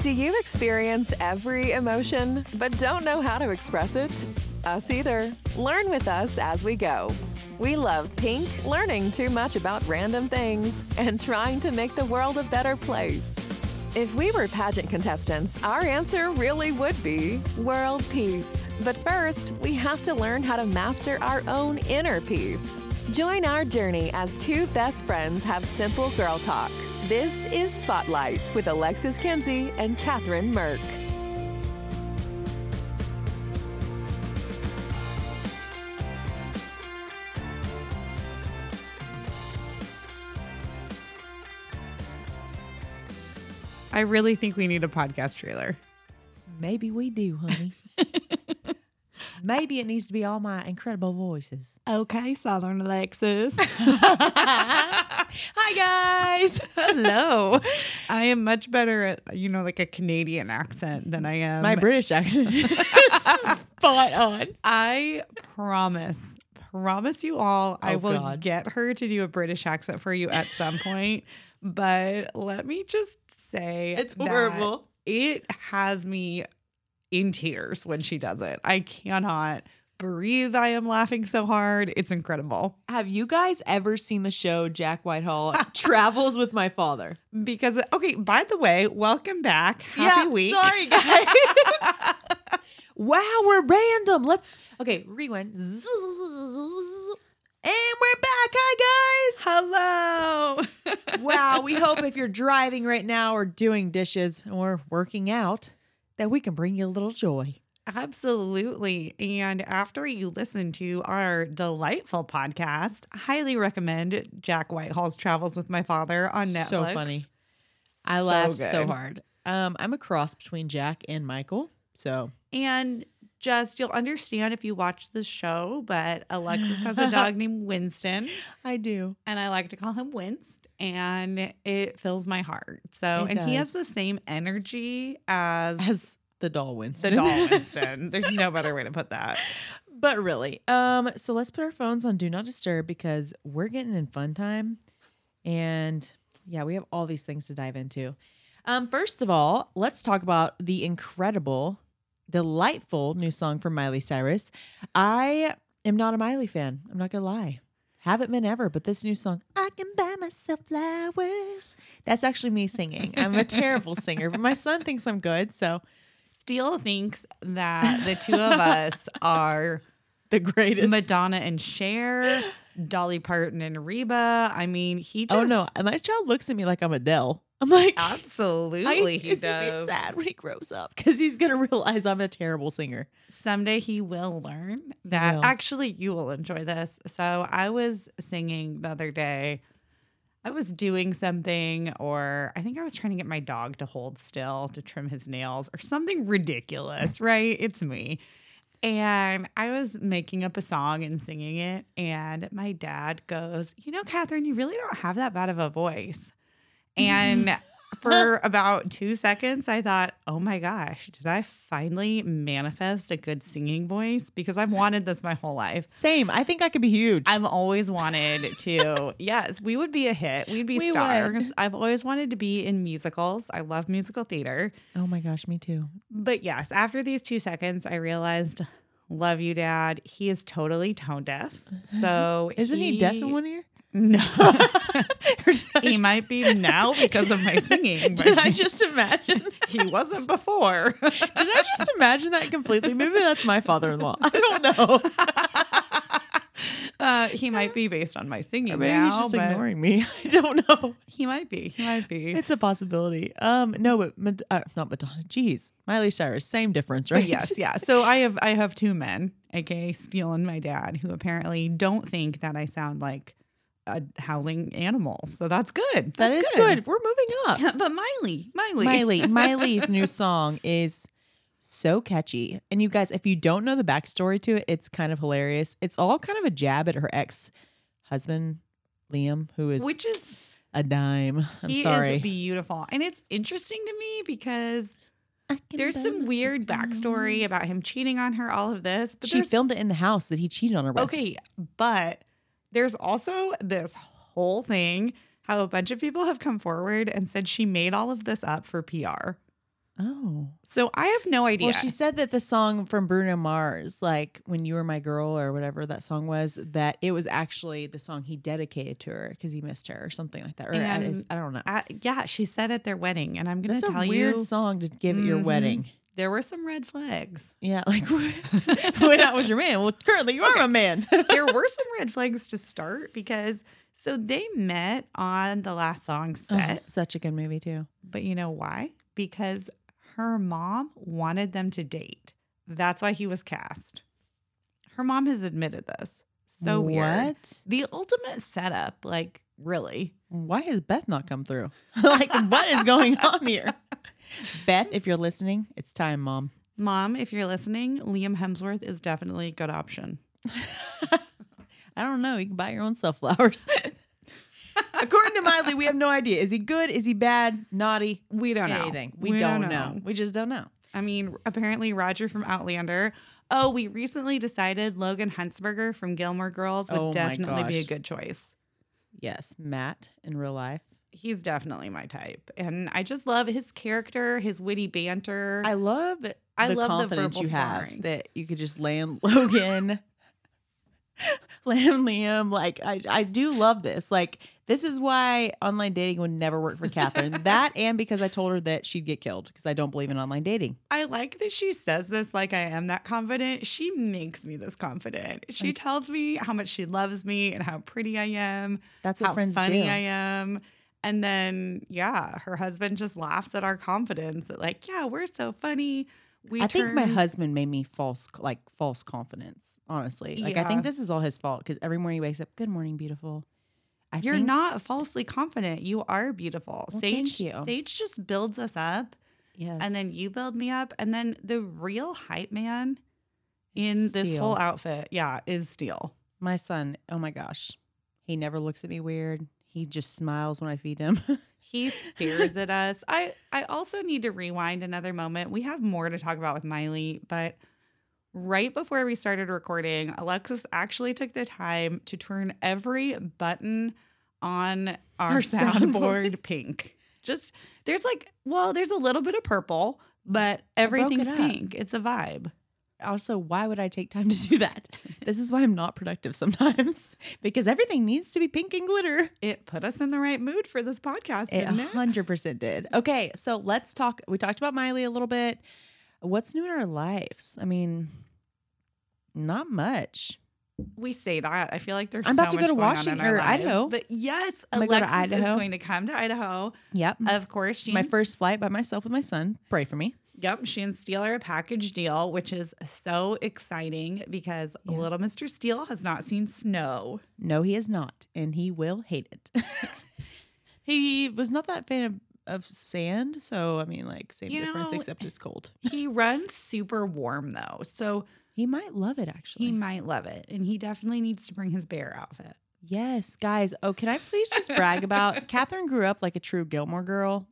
Do you experience every emotion but don't know how to express it? Us either. Learn with us as we go. We love pink, learning too much about random things, and trying to make the world a better place. If we were pageant contestants, our answer really would be world peace. But first, we have to learn how to master our own inner peace. Join our journey as two best friends have simple girl talk. This is Spotlight with Alexis Kimzey and Catherine Merck. I really think we need a podcast trailer. Maybe we do, honey. Maybe it needs to be all my incredible voices. Okay, Southern Alexis. Hi, guys. Hello. I am much better at, you know, like a Canadian accent than I am. My British accent spot on. I promise, promise you all, I Oh, will God. get her to do a British accent for you at some point. But let me just say It's horrible. It has me in tears when she does it. I cannot breathe. I am laughing so hard. It's incredible. Have you guys ever seen the show Jack Whitehall Travels with My Father? Because okay, by the way, welcome back. Happy week. Sorry, guys. wow, we're random. Let's okay. Rewind. And we're back. Hi, guys. Hello. Wow. We hope if you're driving right now or doing dishes or working out, that we can bring you a little joy. Absolutely. And after you listen to our delightful podcast, highly recommend Jack Whitehall's Travels with My Father on Netflix. So funny. I So laughed so hard. Um, I'm a cross between Jack and Michael. So And just you'll understand if you watch the show, but Alexis has a dog named Winston, I do. and I like to call him Winst, and it fills my heart. So, It and he has the same energy as, As the doll Winston. the doll Winston. There's no better way to put that. But really, um, so let's put our phones on do not disturb because we're getting in fun time. And yeah, we have all these things to dive into. Um, first of all, let's talk about the incredible, delightful new song from Miley Cyrus. I am not a Miley fan. I'm not gonna lie. Haven't been ever, but this new song, I can buy myself flowers. That's actually me singing. I'm a terrible singer, but my son thinks I'm good, so Steele thinks that the two of us are the greatest. Madonna and Cher, Dolly Parton and Reba. I mean, he just Oh no, my child looks at me like I'm Adele. I'm like, absolutely I, he it's gonna be sad when he grows up because he's gonna realize I'm a terrible singer. Someday he will learn that. will. Actually, you will enjoy this. So I was singing the other day. I was doing something, or I think I was trying to get my dog to hold still to trim his nails, or something ridiculous. right? It's me. And I was making up a song and singing it. And my dad goes, You know, Catherine, you really don't have that bad of a voice. And for about two seconds, I thought, Oh my gosh, did I finally manifest a good singing voice? Because I've wanted this my whole life. Same. I think I could be huge. I've always wanted to. yes, we would be a hit. We'd be We would. stars. I've always wanted to be in musicals. I love musical theater. oh my gosh, me too. But yes, after these two seconds, I realized, love you, Dad. He is totally tone deaf. So Isn't he, deaf in one ear? No, Or he might be now because of my singing. Did I just imagine? he wasn't before. Did I just imagine that completely? Maybe that's my father-in-law. I don't know. Uh, he might be based on my singing Maybe now, he's just ignoring me. I don't know. he might be. He might be. It's a possibility. Um, no, but Mad- uh, not Madonna. Jeez, Miley Cyrus, same difference, But right? yes, yeah. So I have I have two men, aka Steele and my dad, who apparently don't think that I sound like a howling animal. So that's good. That That's is good. We're moving up. Yeah, but Miley, Miley, Miley, Miley's new song is so catchy. And you guys, if you don't know the backstory to it, it's kind of hilarious. It's all kind of a jab at her ex husband, Liam, who is which is a dime. I'm he sorry. is beautiful, and it's interesting to me because there's some weird backstory about him cheating on her. All of this, but she filmed it in the house that he cheated on her with. Okay, but there's also this whole thing how a bunch of people have come forward and said she made all of this up for PR. Oh. So I have no idea. Well, she said that the song from Bruno Mars, like "When You Were My Girl" or whatever that song was, that it was actually the song he dedicated to her because he missed her or something like that. Or I, And I don't know. At- yeah, she said at their wedding, and I'm going to tell you. That's a weird you, song to give at your Mhm. wedding. There were some red flags. Yeah, like when I was your man. Well, currently you are my man. there were some red flags to start because so they met on the last song Oh, set, such a good movie too. but you know why? Because her mom wanted them to date. That's why he was cast. Her mom has admitted this. So weird. what? The ultimate setup, like really. Why has Beth not come through? like, what is going on here? Beth, if you're listening, it's time, Mom. Mom, if you're listening, Liam Hemsworth is definitely a good option. I don't know. You can buy your own self flowers. According to Miley, we have no idea. Is he good? Is he bad? Naughty? We don't know. Anything? We, don't, know. We just don't know. I mean, apparently Roger from Outlander. Oh, we recently decided Logan Huntzberger from Gilmore Girls would Oh definitely be a good choice. Yes, Matt in real life. He's definitely my type. And I just love his character, his witty banter. I love I the love the confidence verbal you have sparring. that you could just land Logan, land Liam. Like I, I do love this. Like this is why online dating would never work for Catherine. that and because I told her that she'd get killed because I don't believe in online dating. I like that she says this like I am that confident. She makes me this confident. She tells me how much she loves me and how pretty I am, That's what how friends funny do. I am. And then, yeah, her husband just laughs at our confidence. That like, yeah, we're so funny. We I think my husband made me false, like false confidence. Honestly, like I think this is all his fault because every morning he wakes up, "Good morning, beautiful." I You're think, not falsely confident. You are beautiful. Well, Sage, thank you. Sage just builds us up, yes, and then you build me up, and then the real hype man in It's this whole outfit, yeah, is Steele. my son. Oh my gosh, he never looks at me weird. He just smiles when I feed him. He stares at us. I I also need to rewind another moment. We have more to talk about with Miley, but right before we started recording, Alexis actually took the time to turn every button on our, Our soundboard soundboard. pink. Just there's like, well, there's a little bit of purple, but everything's up. pink. It's a vibe. Also, why would I take time to do that? this is why I'm not productive sometimes because everything needs to be pink and glitter. It put us in the right mood for this podcast, It didn't hundred percent did. Okay, so let's talk. We talked about Miley a little bit. What's new in our lives? I mean, not much. We say that. I feel like there's I'm about so to go to going on in Washington- or lives. Idaho. But yes, I'm gonna go Alexis is going to come to Idaho. Yep. Of course, My first flight by myself with my son. Pray for me. Yep, she and Steele are a package deal, which is so exciting because Yeah. little Mr. Steele has not seen snow. No, he has not, and he will hate it. he was not that fan of, of sand, so I mean, like same You difference, know, except it's cold. He runs super warm though, so He might love it actually. he might love it, and he definitely needs to bring his bear outfit. Yes, guys. Oh, can I please just brag about Catherine grew up like a true Gilmore girl.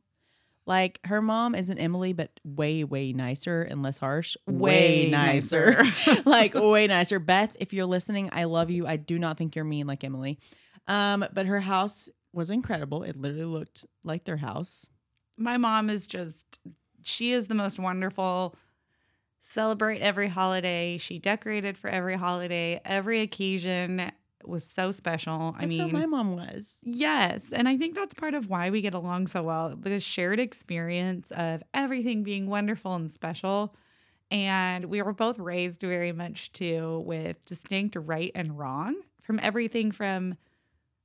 Like her mom isn't Emily, but way, way nicer and less harsh. Way nicer. like way nicer. Beth, if you're listening, I love you. I do not think you're mean like Emily. Um, but her house was incredible. It literally looked like their house. My mom is just she is the most wonderful. Celebrate every holiday. She decorated for every holiday. Every occasion was so special. That's I mean, how my mom was. Yes. And I think that's part of why we get along so well the shared experience of everything being wonderful and special. And we were both raised very much too with distinct right and wrong from everything from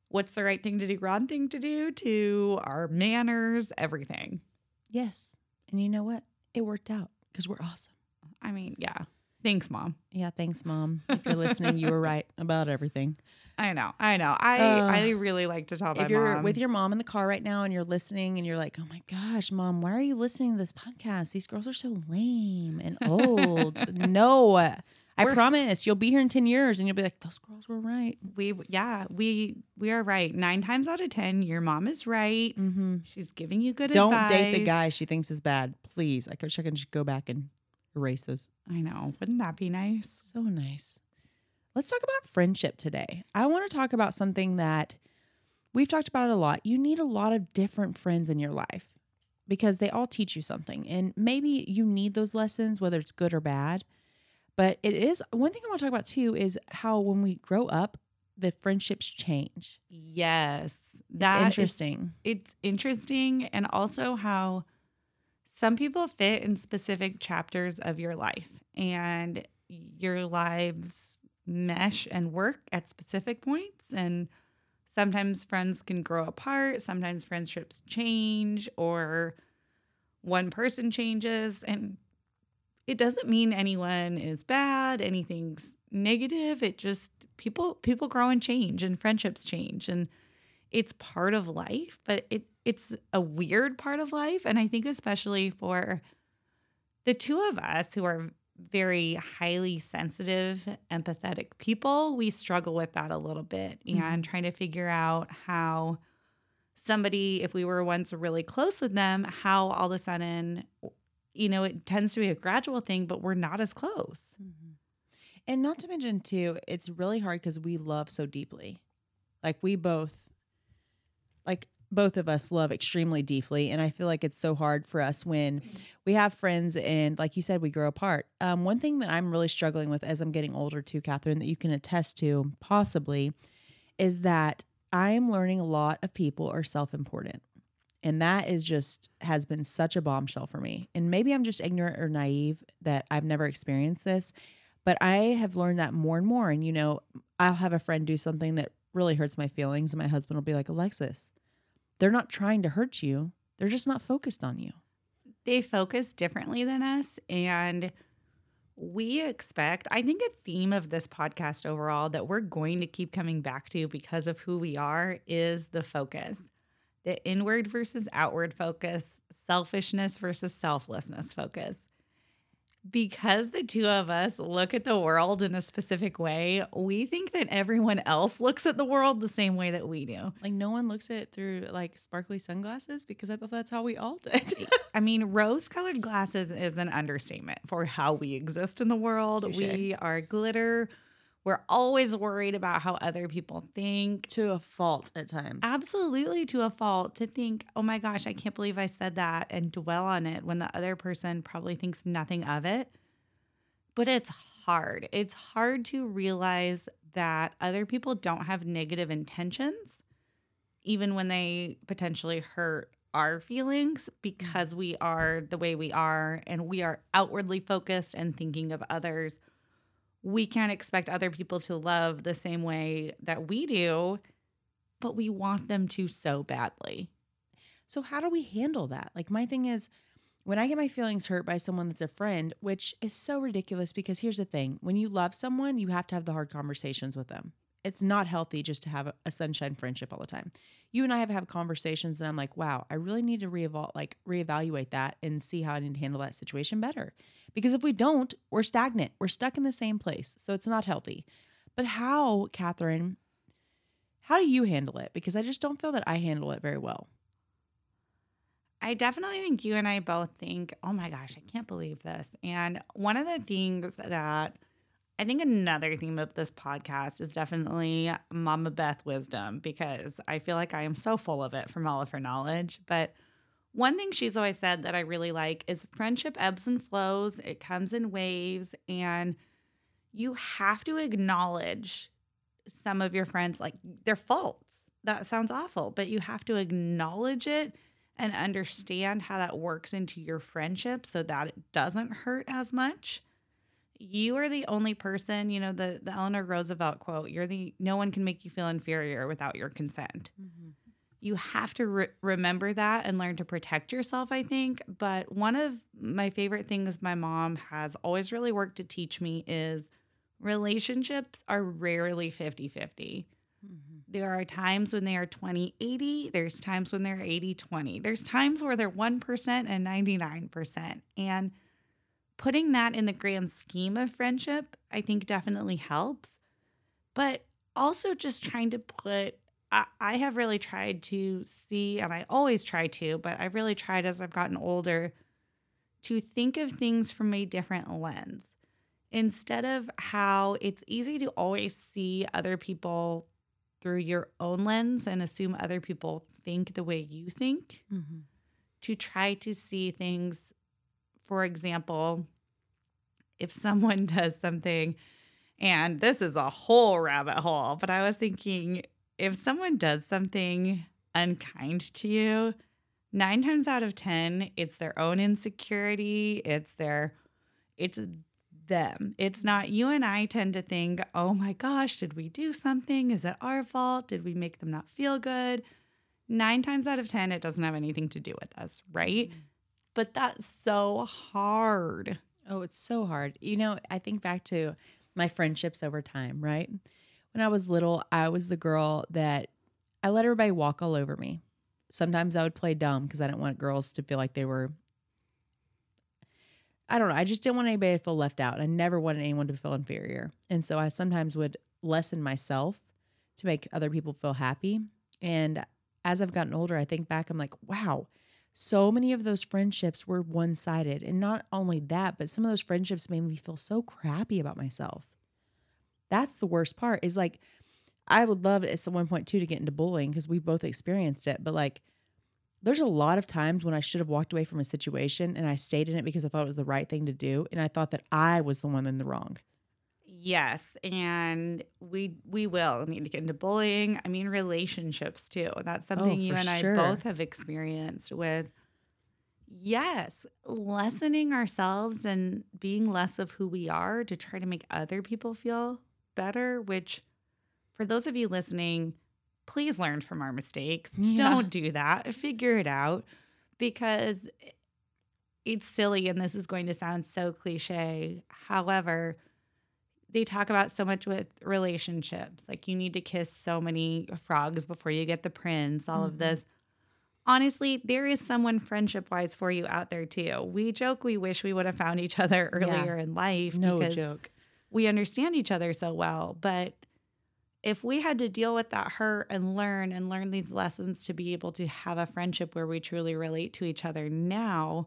what's the right thing to do, wrong thing to do to our manners, everything. Yes. And you know what? It worked out because we're awesome. I mean, yeah. Thanks, mom. Yeah, thanks, mom. If you're listening, you were right about everything. I know. I know. I Uh, I really like to tell my if you're mom. with your mom in the car right now and you're listening and you're like, oh my gosh, mom, why are you listening to this podcast? These girls are so lame and old. no, I We're- promise you'll be here in 10 years and you'll be like, those girls were right. we yeah, we we are right. Nine times out of ten, your mom is right. Mm-hmm. She's giving you good advice. Don't date the guy she thinks is bad. Please. I could I can just go back and those. I know. Wouldn't that be nice? So nice. Let's talk about friendship today. I want to talk about something that we've talked about it a lot. You need a lot of different friends in your life. because they all teach you something. And maybe you need those lessons, whether it's good or bad. But it is one thing I want to talk about too is how when we grow up, the friendships change. Yes. That is- interesting. it's interesting and also how some people fit in specific chapters of your life and your lives mesh and work at specific points and sometimes friends can grow apart sometimes friendships change or one person changes and it doesn't mean anyone is bad anything's negative it just people people grow and change and friendships change and it's part of life, but it it's a weird part of life. And I think especially for the two of us who are very highly sensitive, empathetic people, we struggle with that a little bit and mm-hmm. trying to figure out how somebody, if we were once really close with them, how all of a sudden, you know, it tends to be a gradual thing, but we're not as close. Mm-hmm. And not to mention too, it's really hard because we love so deeply. Like we both like both of us love extremely deeply. And I feel like it's so hard for us when we have friends and like you said, we grow apart. Um, one thing that I'm really struggling with as I'm getting older too, Catherine, that you can attest to possibly is that I'm learning a lot of people are self-important. And that is just has been such a bombshell for me. And maybe I'm just ignorant or naive that I've never experienced this, but I have learned that more and more. And you know, I'll have a friend do something that really hurts my feelings, and my husband will be like, Alexis, they're not trying to hurt you. They're just not focused on you. they focus differently than us and we expect i think a theme of this podcast overall that we're going to keep coming back to because of who we are is the focus the inward versus outward focus selfishness versus selflessness focus because the two of us look at the world in a specific way we think that everyone else looks at the world the same way that we do Like no one looks at it through like sparkly sunglasses because I thought that's how we all did. I mean, rose colored glasses is an understatement for how we exist in the world. Touche. We are glitter. We're always worried about how other people think. to a fault at times. Absolutely to a fault to think, oh my gosh, I can't believe I said that and dwell on it when the other person probably thinks nothing of it. But it's hard. It's hard to realize that other people don't have negative intentions, even when they potentially hurt our feelings because we are the way we are and we are outwardly focused and thinking of others. We can't expect other people to love the same way that we do, but we want them to so badly. So how do we handle that? Like my thing is when I get my feelings hurt by someone that's a friend, which is so ridiculous because here's the thing. When you love someone, you have to have the hard conversations with them. It's not healthy just to have a, sunshine friendship all the time. You and I have had conversations and I'm like, wow, I really need to reeval like reevaluate that and see how I need to handle that situation better. Because if we don't, we're stagnant. We're stuck in the same place. So it's not healthy. But how, Catherine, how do you handle it? Because I just don't feel that I handle it very well. I definitely think you and I both think, oh my gosh, I can't believe this. And one of the things that I think another theme of this podcast is definitely Mama Beth wisdom because I feel like I am so full of it from all of her knowledge. But one thing she's always said that I really like is friendship ebbs and flows, it comes in waves, and you have to acknowledge some of your friends like their faults. That sounds awful, but you have to acknowledge it and understand how that works into your friendship so that it doesn't hurt as much. You are the only person, you know, the, the Eleanor Roosevelt quote, you're the, no one can make you feel inferior without your consent. Mm-hmm. You have to re- remember that and learn to protect yourself, I think. But one of my favorite things my mom has always really worked to teach me is relationships are rarely 50 50 mm-hmm. there are times when they are 20 80 there's times when they're 80 20 there's times where they're 1% and 99% and putting that in the grand scheme of friendship i think definitely helps but also just trying to put I, I have really tried to see and i always try to but i've really tried as i've gotten older to think of things from a different lens instead of how it's easy to always see other people through your own lens and assume other people think the way you think mm-hmm. to try to see things. For example, if someone does something, and this is a whole rabbit hole, but I was thinking if someone does something unkind to you, nine times out of 10, it's their own insecurity. It's their, it's them. It's not you and I tend to think, oh my gosh, did we do something? Is it our fault? Did we make them not feel good? Nine times out of 10, it doesn't have anything to do with us, right? Mm. But that's so hard. Oh, it's so hard. You know, I think back to my friendships over time, right? When I was little, I was the girl that I let everybody walk all over me. Sometimes I would play dumb because I didn't want girls to feel like they were. I don't know. I just didn't want anybody to feel left out. I never wanted anyone to feel inferior. And so I sometimes would lessen myself to make other people feel happy. And as I've gotten older, I think back, I'm like, wow, so many of those friendships were one sided. And not only that, but some of those friendships made me feel so crappy about myself. That's the worst part is like, I would love at one point too to get into bullying because we both experienced it. But like, there's a lot of times when I should have walked away from a situation and I stayed in it because I thought it was the right thing to do. And I thought that I was the one in the wrong. Yes, and we we will need to get into bullying. I mean relationships too. That's oh, something oh, you and sure. I both have experienced with yes, lessening ourselves and being less of who we are to try to make other people feel better, which for those of you listening, please learn from our mistakes. Yeah. Don't do that. Figure it out because it's silly and this is going to sound so cliche. However, they talk about so much with relationships. Like you need to kiss so many frogs before you get the prince, all mm-hmm. of this. Honestly, there is someone friendship wise for you out there too. We joke we wish we would have found each other earlier yeah. in life. No because joke. We understand each other so well. But if we had to deal with that hurt and learn and learn these lessons to be able to have a friendship where we truly relate to each other now,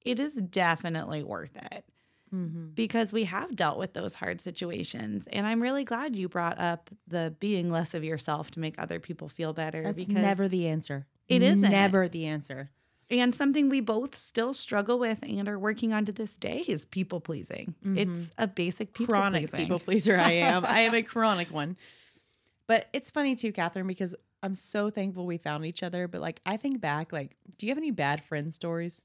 it is definitely worth it mm-hmm. because we have dealt with those hard situations. And I'm really glad you brought up the being less of yourself to make other people feel better. That's because never the answer. It is never the answer. And something we both still struggle with and are working on to this day is people pleasing. Mm-hmm. It's a basic people chronic pleasing. people pleaser. I am. I am a chronic one. But it's funny too, Catherine, because I'm so thankful we found each other. But like, I think back, like, do you have any bad friend stories?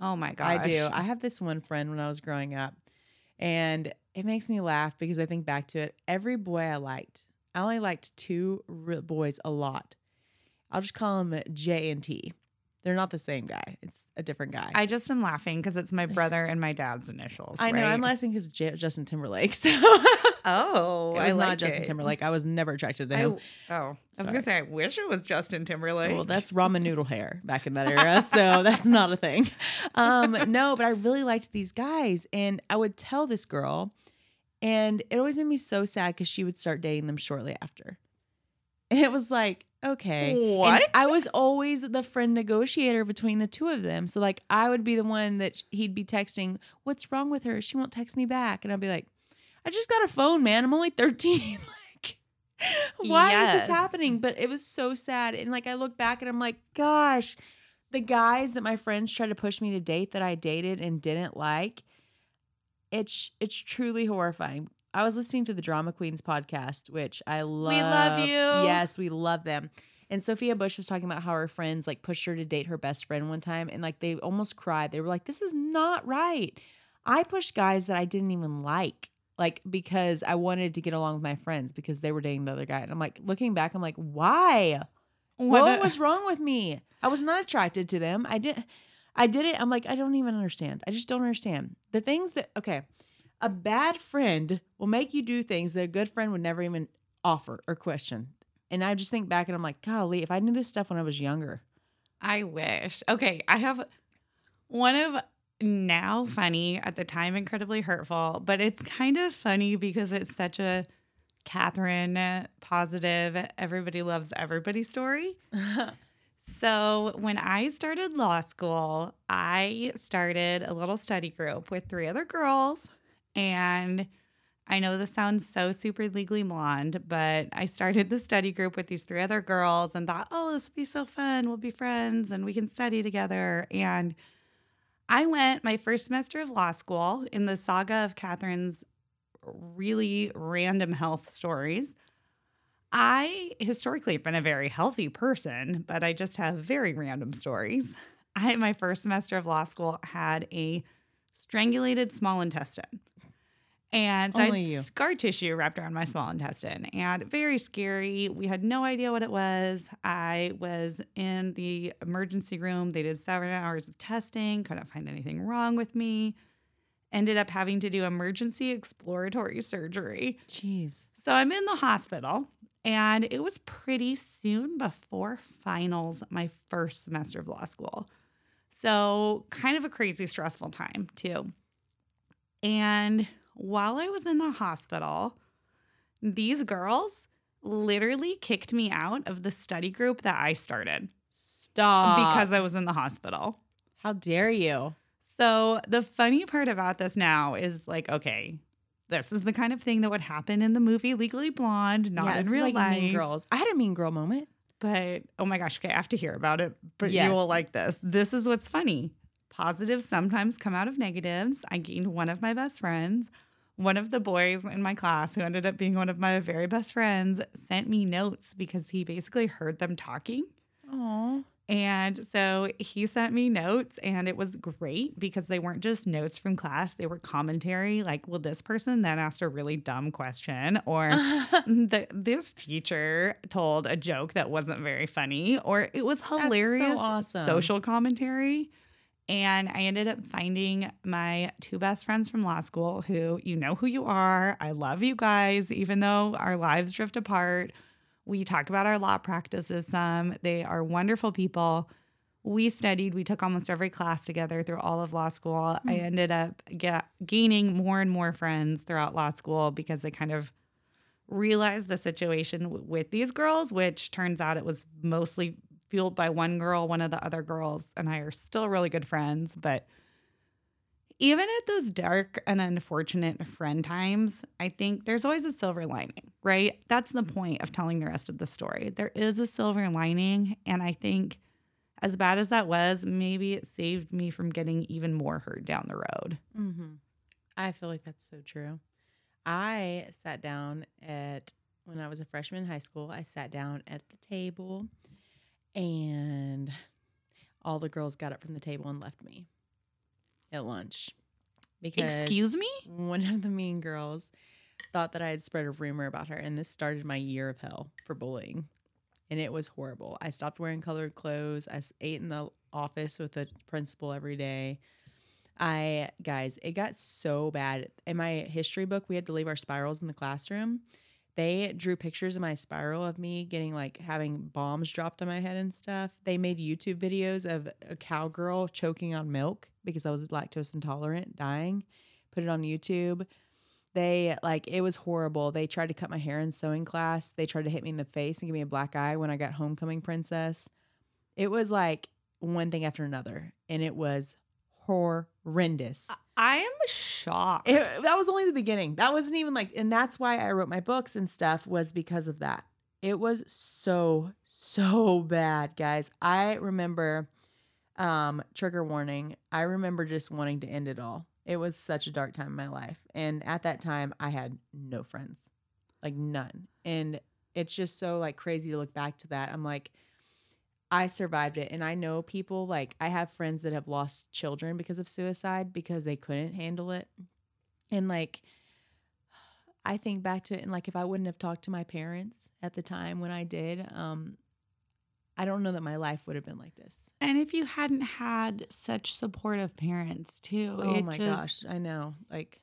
Oh my gosh. I do. I have this one friend when I was growing up, and it makes me laugh because I think back to it. Every boy I liked, I only liked two boys a lot. I'll just call them J and T. They're not the same guy. It's a different guy. I just am laughing because it's my brother and my dad's initials. I know. I'm laughing because J- Justin Timberlake. So Oh, it was I not like Justin it. Timberlake. I was never attracted to him. I, oh, I was gonna say I wish it was Justin Timberlake. Well, that's ramen noodle hair back in that era, so that's not a thing. Um, no, but I really liked these guys, and I would tell this girl, and it always made me so sad because she would start dating them shortly after, and it was like okay. What? And I was always the friend negotiator between the two of them. So like I would be the one that he'd be texting, "What's wrong with her? She won't text me back." And I'd be like, "I just got a phone, man. I'm only 13." like why yes. is this happening? But it was so sad. And like I look back and I'm like, "Gosh, the guys that my friends tried to push me to date that I dated and didn't like, it's it's truly horrifying I was listening to the Drama Queens podcast, which I love. We love you. Yes, we love them. And Sophia Bush was talking about how her friends like pushed her to date her best friend one time and like they almost cried. They were like, this is not right. I pushed guys that I didn't even like, like because I wanted to get along with my friends because they were dating the other guy. And I'm like, looking back, I'm like, why? What, what was wrong with me? I was not attracted to them. I didn't. I did it. I'm like, I don't even understand. I just don't understand. The things that, okay, a bad friend will make you do things that a good friend would never even offer or question. And I just think back and I'm like, golly, if I knew this stuff when I was younger. I wish. Okay, I have one of now funny, at the time incredibly hurtful, but it's kind of funny because it's such a Catherine positive, everybody loves everybody story. so, when I started law school, I started a little study group with three other girls and I know this sounds so super legally blonde, but I started the study group with these three other girls and thought, oh, this will be so fun. We'll be friends and we can study together. And I went my first semester of law school in the saga of Catherine's really random health stories. I historically have been a very healthy person, but I just have very random stories. I, my first semester of law school, had a strangulated small intestine. And so Only I you. had scar tissue wrapped around my small intestine and very scary. We had no idea what it was. I was in the emergency room. They did seven hours of testing, couldn't find anything wrong with me. Ended up having to do emergency exploratory surgery. Jeez. So I'm in the hospital, and it was pretty soon before finals, my first semester of law school. So, kind of a crazy, stressful time, too. And while I was in the hospital, these girls literally kicked me out of the study group that I started Stop. because I was in the hospital. how dare you? So the funny part about this now is like, okay, this is the kind of thing that would happen in the movie Legally Blonde, not yeah, in real like life. Mean Girls. I had a Mean Girl moment. But oh my gosh, okay, I have to hear about it. But Yes. you will like this. This is what's funny. Positives sometimes come out of negatives. I gained one of my best friends. One of the boys in my class, who ended up being one of my very best friends, sent me notes because he basically heard them talking. Oh. And so he sent me notes, and it was great because they weren't just notes from class, they were commentary. Like, well, this person then asked a really dumb question, or the, this teacher told a joke that wasn't very funny, or it was hilarious so awesome. social commentary. And I ended up finding my two best friends from law school who, you know who you are. I love you guys, even though our lives drift apart. We talk about our law practices some. They are wonderful people. We studied, we took almost every class together through all of law school. Hmm. I ended up ga- gaining more and more friends throughout law school because I kind of realized the situation w- with these girls, which turns out it was mostly fueled by one girl. One of the other girls and I are still really good friends, but even at those dark and unfortunate friend times, I think there's always a silver lining, right? That's the point of telling the rest of the story. There is a silver lining. And I think, as bad as that was, maybe it saved me from getting even more hurt down the road. Mm-hmm. I feel like that's so true. I sat down at when I was a freshman in high school. I sat down at the table, and all the girls got up from the table and left me at lunch because Excuse me? one of the mean girls thought that I had spread a rumor about her, and this started my year of hell for bullying. And it was horrible. I stopped wearing colored clothes. I ate in the office with the principal every day. I, guys, it got so bad. In my history book, we had to leave our spirals in the classroom. They drew pictures of my spiral of me getting like having bombs dropped on my head and stuff. They made YouTube videos of a cowgirl choking on milk because I was lactose intolerant, dying. Put it on YouTube. They like it was horrible. They tried to cut my hair in sewing class. They tried to hit me in the face and give me a black eye when I got homecoming princess. It was like one thing after another, and it was horrendous. Am shocked. It, that was only the beginning. That wasn't even like, and that's why I wrote my books and stuff was because of that. It was so so bad, guys. I remember, um, trigger warning. I remember just wanting to end it all. It was such a dark time in my life, and at that time, I had no friends, like none, and it's just so like crazy to look back to that. I'm like. I survived it. And I know people like I have friends that have lost children because of suicide because they couldn't handle it. And like I think back to it and like if I wouldn't have talked to my parents at the time when I did, um I don't know that my life would have been like this. and if you hadn't had such supportive parents too, Oh my just- gosh, I know. Like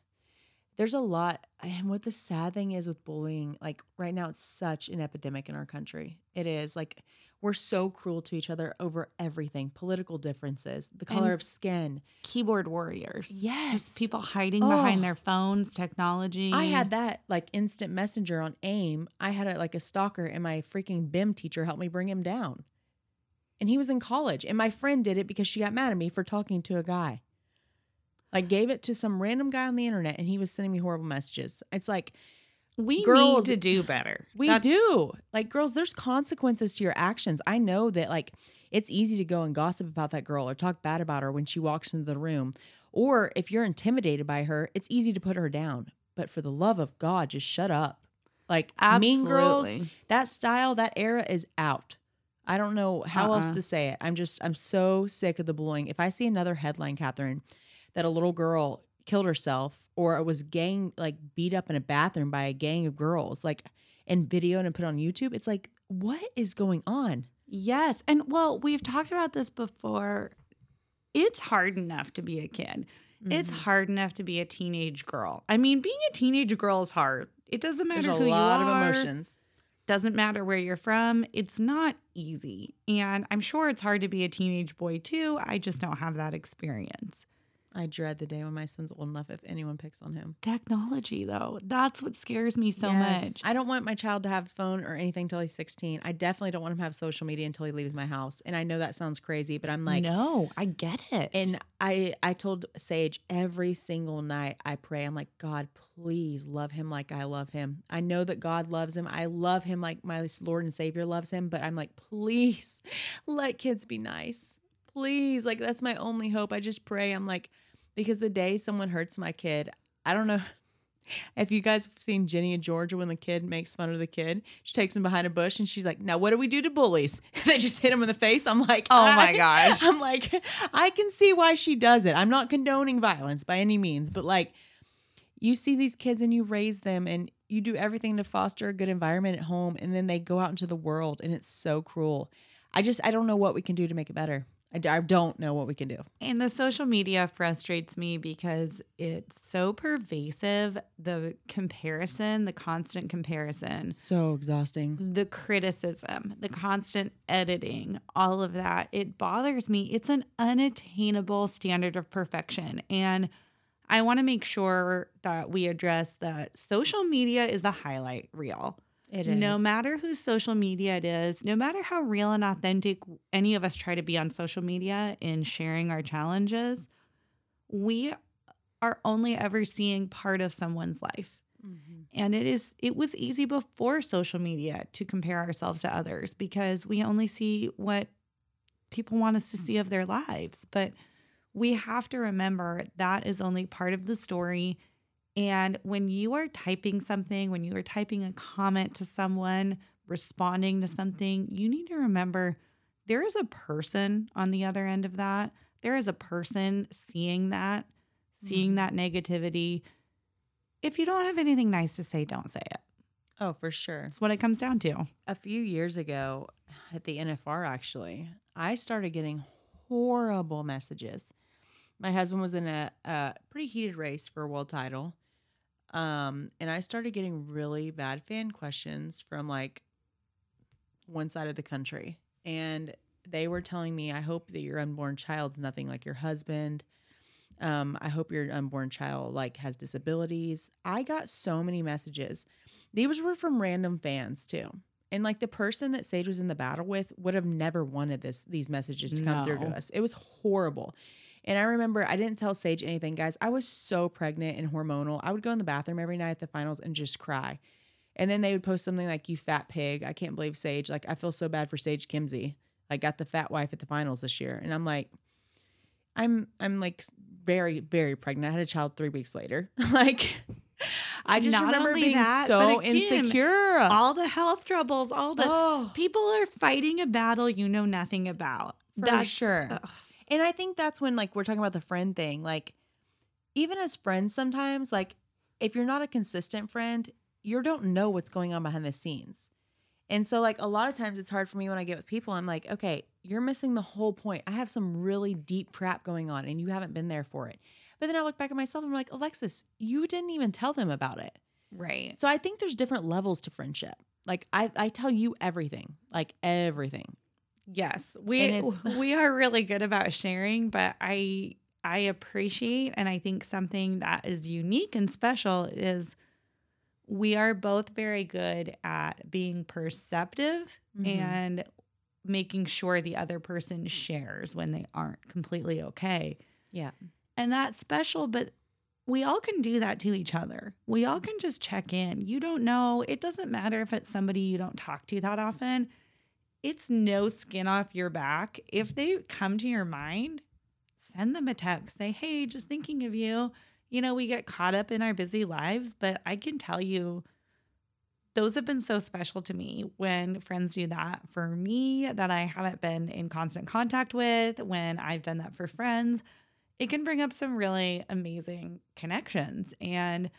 there's a lot and what the sad thing is with bullying, like right now it's such an epidemic in our country. It is like we're so cruel to each other over everything, political differences, the color And- of skin. keyboard warriors. Yes. Just people hiding behind Oh. their phones, technology. I had that like instant messenger on AIM. I had a, like a stalker, and my freaking BIM teacher helped me bring him down. And he was in college, and my friend did it because she got mad at me for talking to a guy. Like gave it to some random guy on the internet and he was sending me horrible messages. It's like We Girls- need to do better. we That's- do. Like girls, there's consequences to your actions. I know that like it's easy to go and gossip about that girl or talk bad about her when she walks into the room. Or if you're intimidated by her, it's easy to put her down. But for the love of God, just shut up. Like Mean Girls, that style, that era is out. I don't know how else Uh-uh. to say it. I'm just, I'm so sick of the bullying. If I see another headline, Catherine, that a little girl killed herself or it was gang, like beat up in a bathroom by a gang of girls, like, and videoed and put on YouTube, it's like, what is going on? Yes. And well, we've talked about this before. It's hard enough to be a kid. It's Mm-hmm. hard enough to be a teenage girl. I mean, being a teenage girl is hard. It doesn't matter There's a lot of emotions. Doesn't matter where you're from. It's not easy. And I'm sure it's hard to be a teenage boy too. I just don't have that experience. I dread the day when my son's old enough if anyone picks on him. Technology though, that's what scares me so Yes. much. I don't want my child to have a phone or anything until he's 16. I definitely don't want him to have social media until he leaves my house. And I know that sounds crazy, but I'm like, no, I get it. And I I told Sage every single night I pray I'm like God please love him like I love him. I know that God loves him. I love him like my Lord and Savior loves him, but I'm like please let kids be nice. Please like that's my only hope. I just pray I'm like because the day someone hurts my kid, I don't know if you guys have seen Ginny and Georgia when the kid makes fun of the kid, she takes him behind a bush and she's like, "Now what do we do to bullies?" they just hit him in the face. I'm like, Oh my gosh. I'm like, I can see why she does it. I'm not condoning violence by any means, but like, you see these kids and you raise them and you do everything to foster a good environment at home, and then they go out into the world and it's so cruel. I just I don't know what we can do to make it better. I, I don't know what we can do. And the social media frustrates me because it's so pervasive. The comparison, the constant comparison, So exhausting. the criticism, the constant editing, all of that, it bothers me. It's an unattainable standard of perfection. And I want to make sure that we address that social media is the highlight reel. It No matter whose social media it is, no matter how real and authentic any of us try to be on social media in sharing our challenges, we are only ever seeing part of someone's life. Mm-hmm. And it is it was easy before social media to compare ourselves to others because we only see what people want us to see of their lives. But we have to remember that is only part of the story. And when you are typing something, when you are typing a comment to someone, responding to something, you need to remember there is a person on the other end of that. There is a person seeing that, seeing mm-hmm. that negativity. If you don't have anything nice to say, don't say it. Oh, for sure. That's what it comes down to. a few years ago at the NFR actually, I started getting horrible messages. My husband was in a, a pretty heated race for a world title. Um, and I started getting really bad fan questions from like one side of the country. And they were telling me, I hope that your unborn child's nothing like your husband. Um, I hope your unborn child like has disabilities. I got so many messages. These were from random fans too. And like the person that Sage was in the battle with would have never wanted this these messages to come through to us. It was horrible. And I remember I didn't tell Sage anything, guys. I was so pregnant and hormonal. I would go in the bathroom every night at the finals and just cry. And then they would post something like, You fat pig. I can't believe Sage. Like, I feel so bad for Sage Kimzey. Like, got the fat wife at the finals this year. And I'm like, I'm I'm like very, very pregnant. I had a child three weeks later. like I just Not remember being that, so again, insecure. All the health troubles, all the oh. people are fighting a battle you know nothing about. For sure. ugh. And I think that's when like we're talking about the friend thing. Like even as friends sometimes, like if you're not a consistent friend, you don't know what's going on behind the scenes. And so like a lot of times it's hard for me when I get with people. I'm like, okay, you're missing the whole point. I have some really deep crap going on and you haven't been there for it. But then I look back at myself and I'm like, Alexis, you didn't even tell them about it. right. So I think there's different levels to friendship. Like I, I tell you everything, like everything. Yes, we we are really good about sharing, but I I appreciate and I think something that is unique and special is we are both very good at being perceptive Mhm. and making sure the other person shares when they aren't completely okay. Yeah. And that's special, but we all can do that to each other. We all can just check in. You don't know, it doesn't matter if it's somebody you don't talk to that often. It's no skin off your back. If they come to your mind, send them a text. Say, hey, just thinking of you. You know, we get caught up in our busy lives, but I can tell you, those have been so special to me when friends do that for me that I haven't been in constant contact with, when I've done that for friends. It can bring up some really amazing connections. And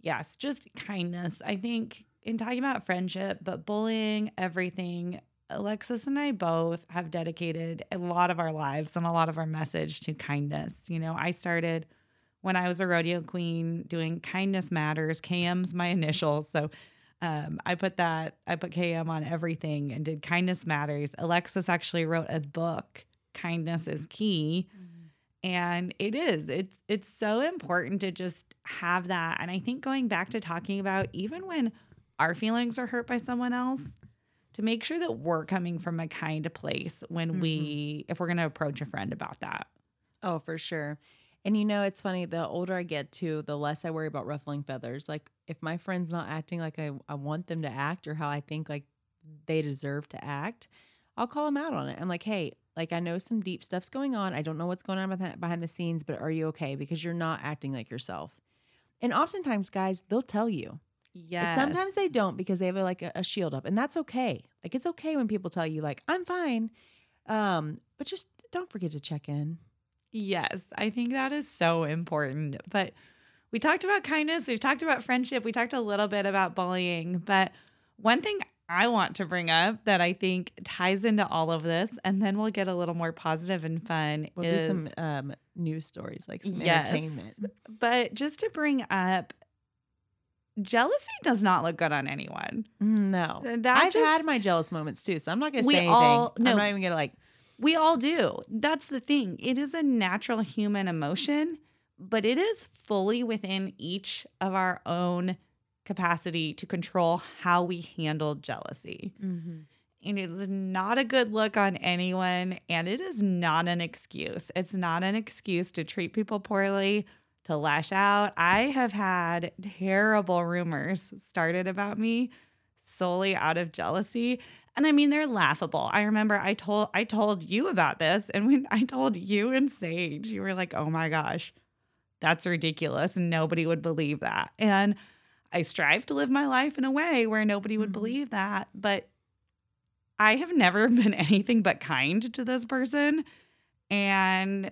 yes, just kindness. I think in talking about friendship, but bullying, everything, Alexis and I both have dedicated a lot of our lives and a lot of our message to kindness. You know, I started when I was a rodeo queen doing kindness matters. KM's my initials. So um, I put that, I put KM on everything and did kindness matters. Alexis actually wrote a book, Kindness is Key. And it is. It's it's so important to just have that. And I think going back to talking about even when our feelings are hurt by someone else, to make sure that we're coming from a kind of place when we mm-hmm. if we're going to approach a friend about that. Oh, for sure. And you know, it's funny, the older I get too, the less I worry about ruffling feathers. Like if my friend's not acting like I, I want them to act or how I think like they deserve to act, I'll call them out on it. I'm like, hey, like I know some deep stuff's going on. I don't know what's going on behind the scenes, but are you okay? Because you're not acting like yourself. And oftentimes, guys, they'll tell you. Yes. Sometimes they don't because they have like a, a shield up, and that's okay. Like it's okay when people tell you like I'm fine, um, but just don't forget to check in. Yes, I think that is so important. But we talked about kindness, we've talked about friendship, we talked a little bit about bullying. But one thing I want to bring up that I think ties into all of this, and then we'll get a little more positive and fun, We'll is do some um, news stories, like some Yes. entertainment. But just to bring up, jealousy does not look good on anyone. No, That I've had my jealous moments too, so I'm not gonna say anything. all- no. I'm not even gonna like. We all do. That's the thing. It is a natural human emotion, but it is fully within each of our own capacity to control how we handle jealousy. Mm-hmm. And it is not a good look on anyone, and it is not an excuse. It's not an excuse to treat people poorly, to lash out. I have had terrible rumors started about me solely out of jealousy. And I mean they're laughable. I remember I told I told you about this and when I told you and Sage, you were like, "Oh my gosh. That's ridiculous. Nobody would believe that." And I strive to live my life in a way where nobody would Mhm. believe that, but I have never been anything but kind to this person and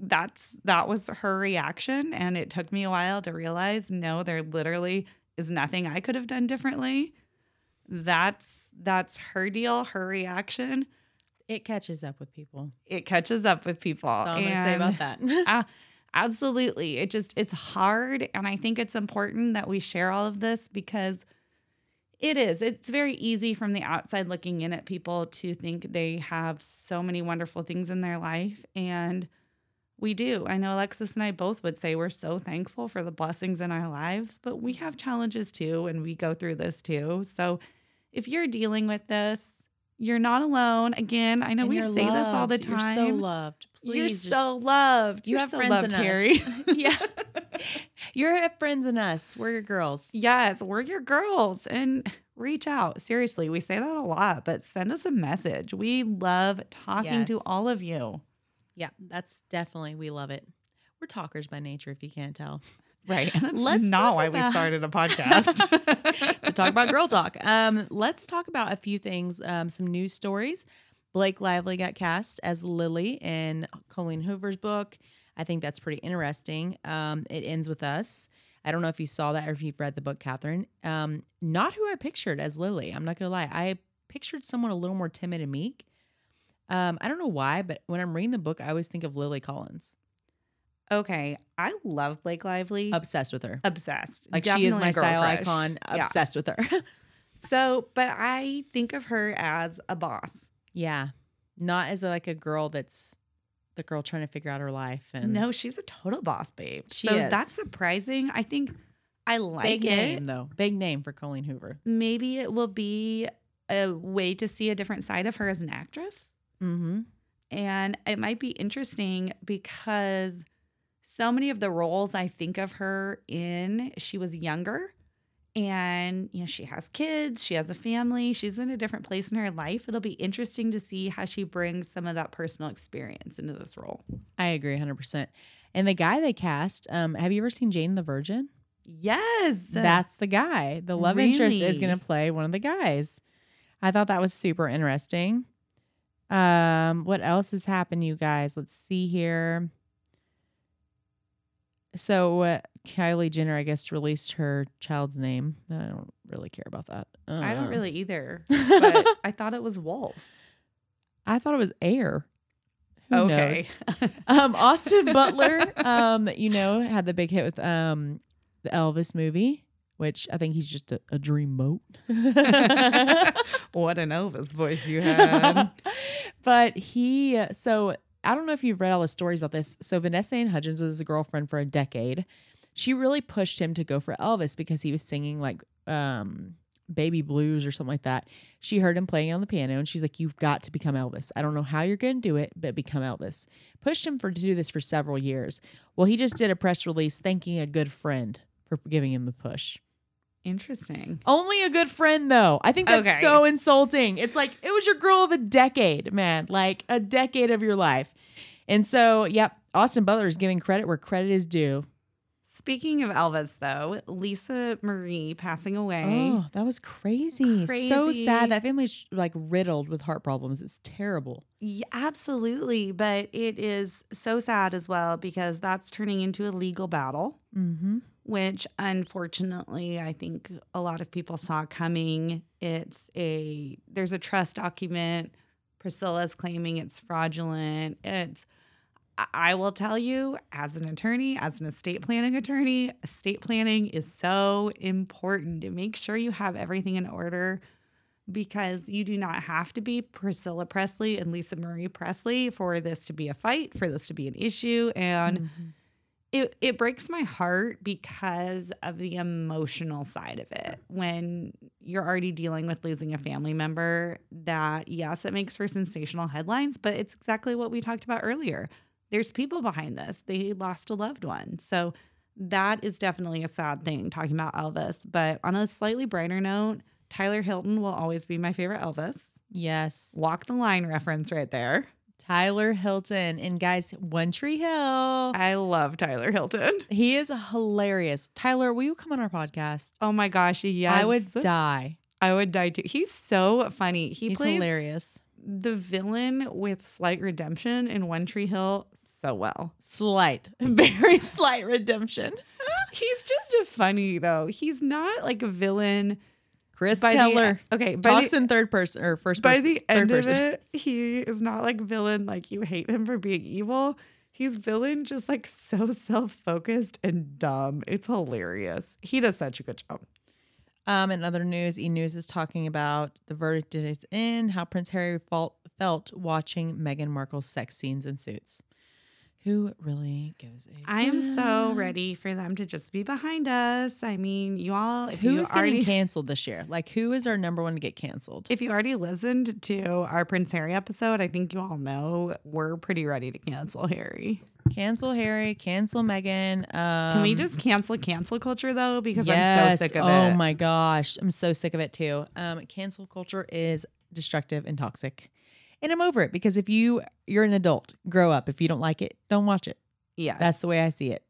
that's that was her reaction and it took me a while to realize no there literally is nothing I could have done differently. That's that's her deal, her reaction. It catches up with people. It catches up with people. That's all I'm gonna say about that. uh, absolutely. It just it's hard and I think it's important that we share all of this because it is. It's very easy from the outside looking in at people to think they have so many wonderful things in their life and we do. I know Alexis and I both would say we're so thankful for the blessings in our lives, but we have challenges too and we go through this too. So if you're dealing with this, you're not alone. Again, I know And we say this all the time. You're so loved. Please You're just- so loved. You You're have so friends loved, in us. Yeah. You're friends in us. We're your girls. yes, we're your girls and reach out. Seriously, we say that a lot, but send us a message. We love talking to all of you. Yeah, that's definitely we love it. We're talkers by nature, if you can't tell. Right. And that's Let's not why we started a podcast. to talk about girl talk. Um, let's talk about a few things, um, some news stories. Blake Lively got cast as Lily in Colleen Hoover's book. I think that's pretty interesting. Um, it ends with us. I don't know if you saw that or if you've read the book, Catherine. Um, not who I pictured as Lily. I'm not gonna lie. I pictured someone a little more timid and meek. Um, I don't know why, but when I'm reading the book, I always think of Lily Collins. okay. I love Blake Lively. Obsessed with her. Obsessed. Like she is my style crush. icon. Yeah. Obsessed with her. So, but I think of her as a boss. Yeah. Not as a, like a girl that's the girl trying to figure out her life and No, she's a total boss babe. She so is. that's surprising. I think I like big it. name though. Big name for Colleen Hoover. maybe it will be a way to see a different side of her as an actress. Mm-hmm. And it might be interesting because so many of the roles I think of her in, she was younger and you know she has kids she has a family she's in a different place in her life it'll be interesting to see how she brings some of that personal experience into this role I agree 100%. And the guy they cast, um, have you ever seen Jane the Virgin? yes That's the guy. The love interest is going to play one of the guys. I thought that was super interesting. Um, what else has happened, you guys? Let's see here. So uh, Kylie Jenner, I guess, released her child's name. I don't really care about that. i don't Uh, really either but i thought it was wolf I thought it was Aire. Who okay knows? Um, Austin Butler, um, you know, had the big hit with um the Elvis movie, which I think he's just a, a dream moat. what an elvis voice you had but he, so I don't know if you've read all the stories about this. So Vanessa Anne Hudgens was his girlfriend for a decade. She really pushed him to go for Elvis because he was singing like um baby blues or something like that. She heard him playing on the piano and she's like, You've got to become Elvis. I don't know how you're gonna do it, but become Elvis. Pushed him for to do this for several years. Well, he just did a press release thanking a good friend for giving him the push. Interesting Only a good friend, though. I think that's Okay. so insulting. It's like it was your girl of a decade, man, like a decade of your life. And so, yep, Austin Butler is giving credit where credit is due. Speaking of Elvis, though, Lisa Marie passing away. Oh, that was crazy. So sad. That family's like riddled with heart problems. It's terrible. Yeah, absolutely. But it is so sad as well because that's turning into a legal battle, Mm-hmm. Which unfortunately I think a lot of people saw coming. It's a, there's a trust document. Priscilla's claiming it's fraudulent. It's, I- will tell you, as an attorney, as an estate planning attorney, estate planning is so important to make sure you have everything in order because you do not have to be Priscilla Presley and Lisa Marie Presley for this to be a fight, for this to be an issue. And mm-hmm. It, it breaks my heart because of the emotional side of it. When you're already dealing with losing a family member, that yes, it makes for sensational headlines, but it's exactly what we talked about earlier. There's people behind this. They lost a loved one. So that is definitely a sad thing talking about Elvis. But on a slightly brighter note, Tyler Hilton will always be my favorite Elvis. Yes. Walk the line reference right there. Tyler Hilton. And guys, One Tree Hill. I love Tyler Hilton. He is hilarious. Tyler, will you come on our podcast? Oh my gosh, yes. I would die. I would die too. He's so funny. He He's plays hilarious. the villain with slight redemption in One Tree Hill so well. Slight, very slight redemption. He's just a funny though. He's not like a villain. Chris By the- Keller okay, by talks the- in third person or first By person. the end of person. it, he is not like villain like you hate him for being evil. He's villain just like so self-focused and dumb. It's hilarious. He does such a good job. Um, in other news, E News is talking about the verdict is in, how Prince Harry felt, felt watching Meghan Markle's sex scenes and suits. Who really gives a I am so ready for them to just be behind us. I mean, you all if you Who's getting already canceled this year? Like, who is our number one to get canceled? if you already listened to our Prince Harry episode, I think you all know we're pretty ready to cancel Harry. Cancel Harry, cancel Meghan. Um, Can we just cancel cancel culture though? Because I'm so sick of oh it. Oh my gosh, I'm so sick of it too. Um, cancel culture is destructive and toxic, and I'm over it because if you you're an adult, grow up. If you don't like it, don't watch it. Yeah, That's the way I see it.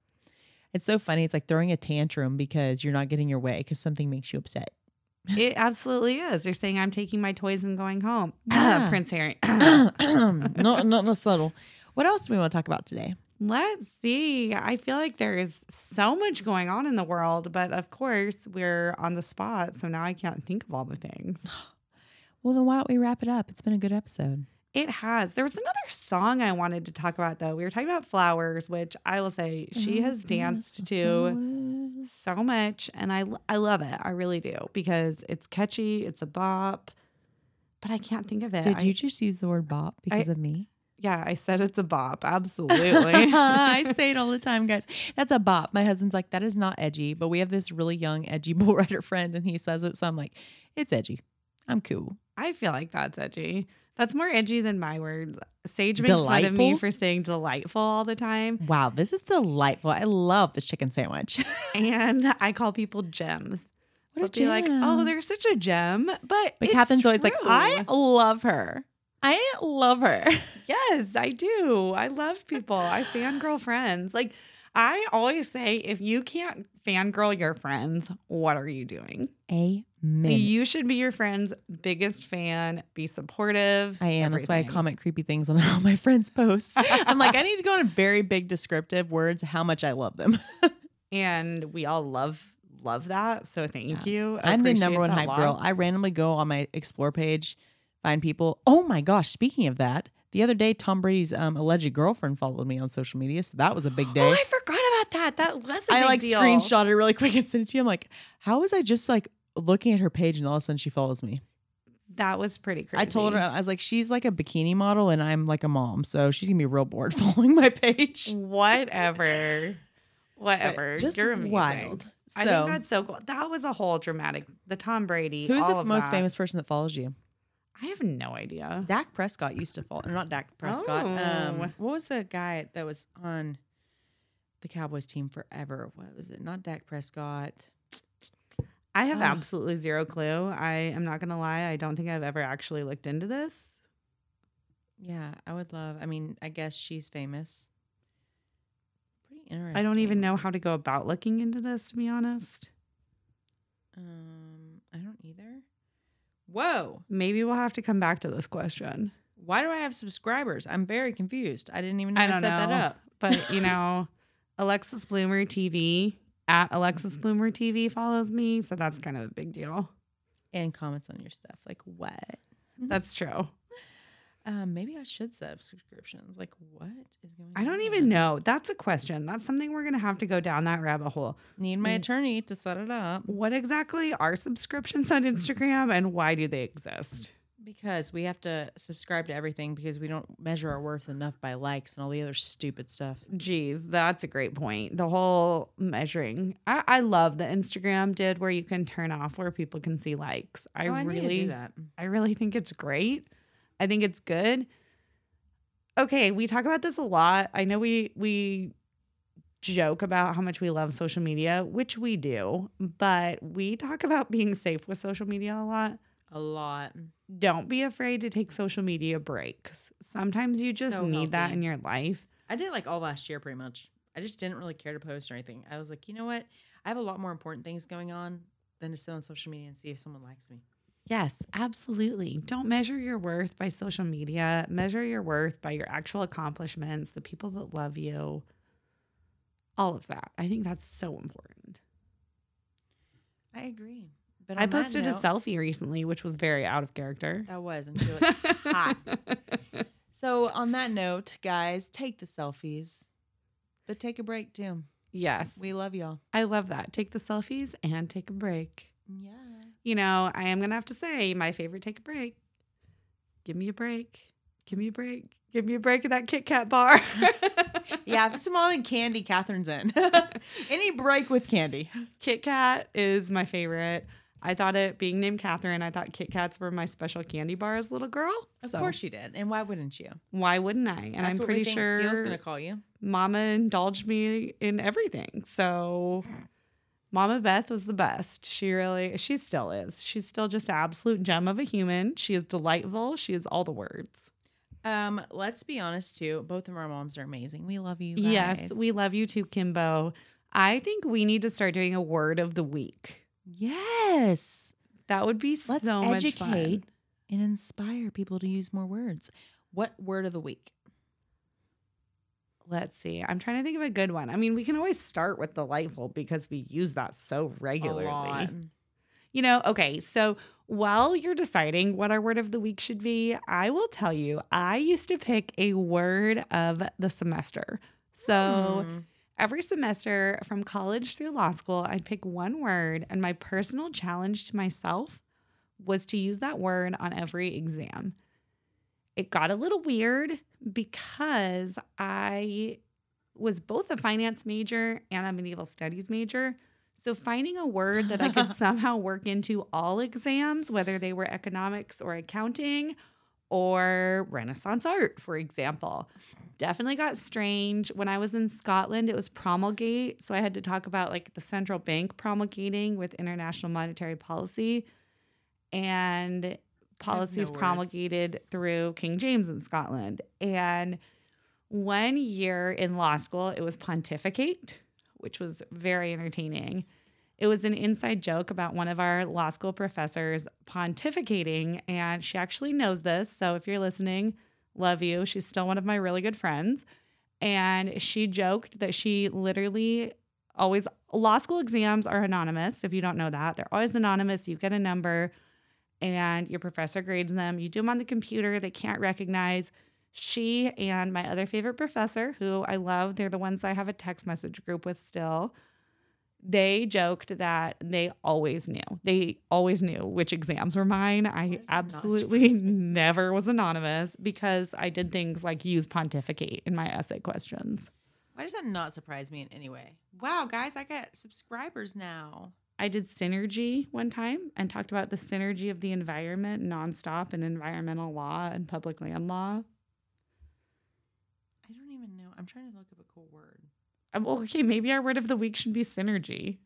It's so funny. It's like throwing a tantrum because you're not getting your way because something makes you upset. it. Absolutely is. They're saying I'm taking my toys and going home. Yeah. Prince Harry. no, no, no subtle. What else do we want to talk about today? Let's see. I feel like there is so much going on in the world, but of course we're on the spot, so now I can't think of all the things. Well, then why don't we wrap it up? It's been a good episode. It has. There was another song I wanted to talk about though. We were talking about flowers, which I will say she has danced to so much and I I love it. I really do because it's catchy, it's a bop. But I can't think of it. Did I- you just use the word bop because of me? Yeah, I said it's a bop. Absolutely. I say it all the time, guys. That's a bop. My husband's like, that is not edgy, but we have this really young, edgy bull rider friend, and he says it. So I'm like, it's edgy. I'm cool. I feel like that's edgy. That's more edgy than my words. Sage makes fun of me for saying delightful all the time. Wow, this is delightful. I love this chicken sandwich. And I call people gems. What a be like, oh, they're such a gem. But, But Catherine's always like. I love her. I love her. Yes, I do. I love people. I fangirl friends. Like I always say, if you can't fangirl your friends, what are you doing? Amen. You should be your friend's biggest fan. Be supportive. I am. That's why I comment creepy things on all my friends' posts. I'm like, I need to go in very big descriptive words how much I love them. And we all love love that. So thank you. I I'm the number one hype girl. I randomly go on my explore page, find people. Oh my gosh! Speaking of that, the other day Tom Brady's um, alleged girlfriend followed me on social media, so that was a big day. Oh, I forgot about that. That was a I big thing. I like deal. screenshot it really quick and sent it to you. I'm like, how was I just like looking at her page and all of a sudden she follows me? That was pretty crazy. I told her I was like, she's like a bikini model and I'm like a mom, so she's gonna be real bored following my page. whatever. Whatever. Just You're amazing. wild. I think that's so cool. That was a whole dramatic. The Tom Brady. Who's the most that. famous person that follows you? I have no idea. Dak Prescott used to follow. Not Dak Prescott. Oh. Um, what was the guy that was on the Cowboys team forever? What was it? Not Dak Prescott. I have Ah. absolutely zero clue. I am not gonna lie. I don't think I've ever actually looked into this. Yeah, I would love. I mean, I guess she's famous. Pretty interesting. I don't even know how to go about looking into this. To be honest, Um, I don't either. Whoa! maybe we'll have to come back to this question. Why do I have subscribers? I'm very confused. I didn't even know I I, set know. that up. But you know, Alexis Bloomer TV at Alexis mm-hmm. Bloomer TV follows me, so that's kind of a big deal. And comments on your stuff. Like what? That's true. Um, maybe I should set up subscriptions. Like what is going? I don't on? even know. That's a question. That's something we're gonna have to go down that rabbit hole. Need my attorney to set it up What exactly are subscriptions on Instagram and why do they exist? because we have to subscribe to everything because we don't measure our worth enough by likes and all the other stupid stuff. Geez, that's a great point. The whole measuring. I, I love the Instagram did where you can turn off where people can see likes. I oh, I really need to do that. I really think it's great. I think it's good. Okay, we talk about this a lot. I know we we joke about how much we love social media, which we do, but we talk about being safe with social media a lot. A lot. Don't be afraid to take social media breaks. Sometimes you just So need that in your life. I did like all last year pretty much. I just didn't really care to post or anything. I was like, you know what? I have a lot more important things going on than to sit on social media and see if someone likes me. Yes, absolutely. Don't measure your worth by social media. Measure your worth by your actual accomplishments, the people that love you, all of that. I think that's so important. I agree. But I posted a selfie recently, which was very out of character. That was and she looked hot. So on that note, guys, take the selfies, but take a break too. yes, We love y'all. I love that. Take the selfies and take a break. Yeah. You know, I am going to have to say my favorite take a break. Give me a break. Give me a break. Give me a break at that Kit Kat bar. Yeah, if it's more than candy, Catherine's in. Any break with candy. Kit Kat is my favorite. I thought it being named Catherine, I thought Kit Kats were my special candy bar as a little girl. Of So course you did. And why wouldn't you? why wouldn't I? And That's I'm what pretty we think sure Steele's gonna call you. Mama indulged me in everything. So Mama Beth was the best. She really, she still is. She's still just an absolute gem of a human. She is delightful. She is all the words. Um, let's be honest too. Both of our moms are amazing. We love you. Guys. Yes, we love you too, Kimbo. I think we need to start doing a word of the week. Yes. That would be Let's so much educate fun. and inspire people to use more words. What word of the week? Let's see. I'm trying to think of a good one. I mean, we can always start with delightful because we use that so regularly. You know, okay, so while you're deciding what our word of the week should be, I will tell you, I used to pick a word of the semester. So Hmm. every semester from college through law school, I'd pick one word, and my personal challenge to myself was to use that word on every exam. It got a little weird because I was both a finance major and a medieval studies major. So finding a word that I could somehow work into all exams, whether they were economics or accounting or Renaissance art, for example. Definitely got strange. When I was in Scotland, it was promulgate. So I had to talk about like the central bank promulgating with international monetary policy and policies words. promulgated through King James in Scotland. And one year in law school, it was pontificate, which was very entertaining. It was an inside joke about one of our law school professors pontificating, and she actually knows this. So if you're listening, love you. She's still one of my really good friends. And she joked that she literally always, law school exams are anonymous. If you don't know that, they're always anonymous. You get a number and your professor grades them. You do them on the computer, they can't recognize. She and my other favorite professor, who I love, they're the ones I have a text message group with still. They joked that they always knew. They always knew which exams were mine. I does that not absolutely never was anonymous because I did things like use pontificate in my essay questions. Why does that not surprise me in any way? Wow, guys, I got subscribers now. I did synergy one time and talked about the synergy of the environment nonstop and environmental law and public land law. I don't even know. I'm trying to look up a cool word. Um, okay, maybe our word of the week should be synergy.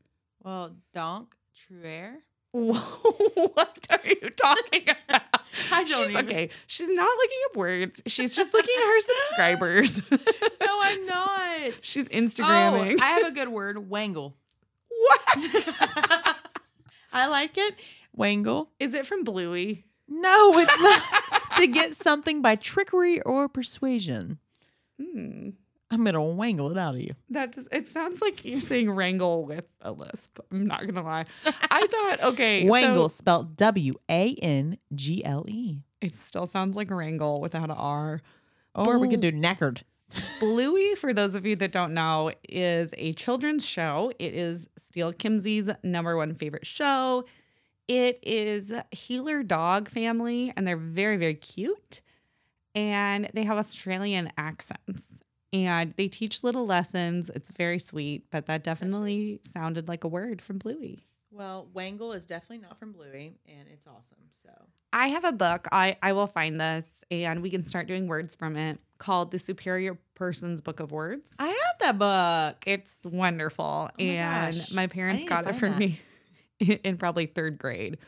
Well, donk, truer. what are you talking about? I don't She's, even- Okay, she's not looking up words. She's just looking at her subscribers. No, I'm not. she's Oh, Instagramming. I have a good word, wangle. What? I like it. Wangle. Is it from Bluey? No, it's not. to get something by trickery or persuasion. Hmm. I'm gonna wangle it out of you. That just, it sounds like you're saying wrangle with a lisp. I'm not gonna lie. I thought okay, so- Wangle spelled W A N G L E. it still sounds like wrangle without an R. Or we could do knackered. Bluey, for those of you that don't know, is a children's show. It is Steele Kimzey's number one favorite show. It is Heeler Dog family, and they're very, very cute. And they have Australian accents. And they teach little lessons. It's very sweet, but that definitely sounded like a word from Bluey. Well, Wangle is definitely not from Bluey, and it's awesome. So I have a book. I, I will find this and we can start doing words from it called The Superior Person's Book of Words. I have that book. It's wonderful. Oh my and gosh. my parents got it for that. me in probably third grade.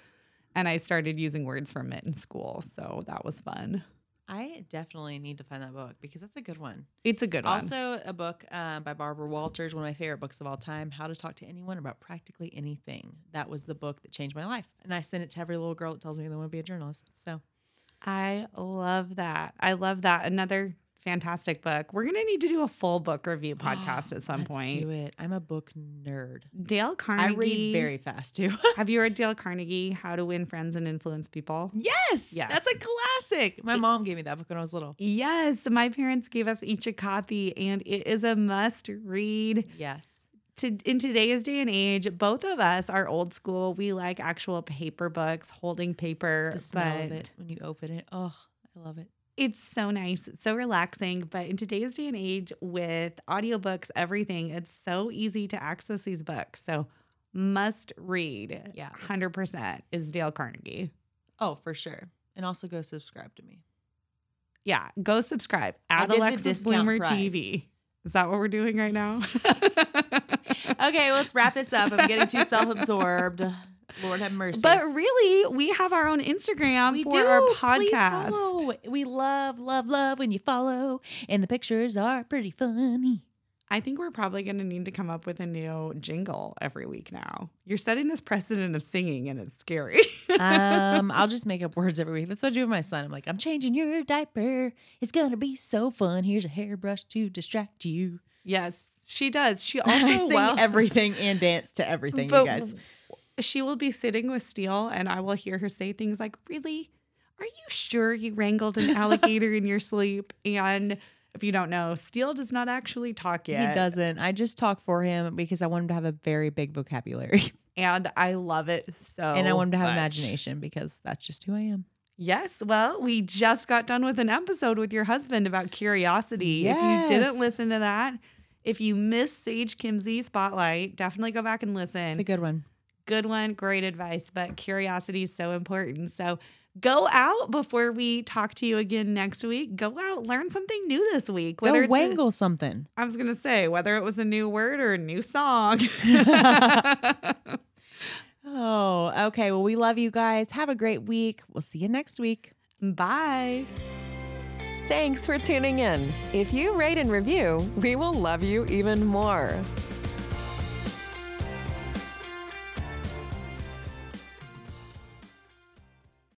And I started using words from it in school. So that was fun. I definitely need to find that book because that's a good one. It's a good one. Also, a book um, by Barbara Walters, one of my favorite books of all time, How to Talk to Anyone About Practically Anything. That was the book that changed my life. And I send it to every little girl that tells me they want to be a journalist. So I love that. I love that. Another fantastic book. We're going to need to do a full book review podcast at some point. do it. I'm a book nerd. Dale Carnegie. I read very fast too. Have you read Dale Carnegie, How to Win Friends and Influence People? yes, Yes. that's a classic. My mom gave me that book when I was little. Yes, my parents gave us each a copy, and it is a must read. Yes. To, in today's day and age, both of us are old school. We like actual paper books, holding paper, The smell of it when you open it. Oh, I love it. It's so nice. It's so relaxing. But in today's day and age, with audiobooks, everything, it's so easy to access these books. So, must read, Yeah. 100% is Dale Carnegie. Oh, for sure. And also go subscribe to me. Yeah, go subscribe at Alexis Bloomer price. TV. Is that what we're doing right now? Okay, let's wrap this up. I'm getting too self-absorbed. Lord have mercy. But really, we have our own Instagram we for do. our Please podcast. follow. We love, love, love when you follow, and the pictures are pretty funny. I think we're probably going to need to come up with a new jingle every week now. You're setting this precedent of singing, and it's scary. Um, I'll just make up words every week. That's what I do with my son. I'm like, I'm changing your diaper. It's gonna be so fun. Here's a hairbrush to distract you. yes, she does. She I also sing well, everything and dance to everything, but you guys. She will be sitting with Steele, and I will hear her say things like, "Really? Are you sure you wrangled an alligator in your sleep?" And if you don't know, Steele does not actually talk yet. He doesn't. I just talk for him because I want him to have a very big vocabulary. and I love it so. and I want him to have much. imagination because that's just who I am. Yes. Well, we just got done with an episode with your husband about curiosity. Yes. If you didn't listen to that, if you missed Sage Kimzey Spotlight, definitely go back and listen. It's a good one. Good one, great advice, but curiosity is so important. So go out before we talk to you again next week. Go out, learn something new this week. Go it's a- wangle something. I was gonna say whether it was a new word or a new song. Oh, okay. Well, we love you guys. Have a great week. We'll see you next week. Bye. Thanks for tuning in. If you rate and review, we will love you even more.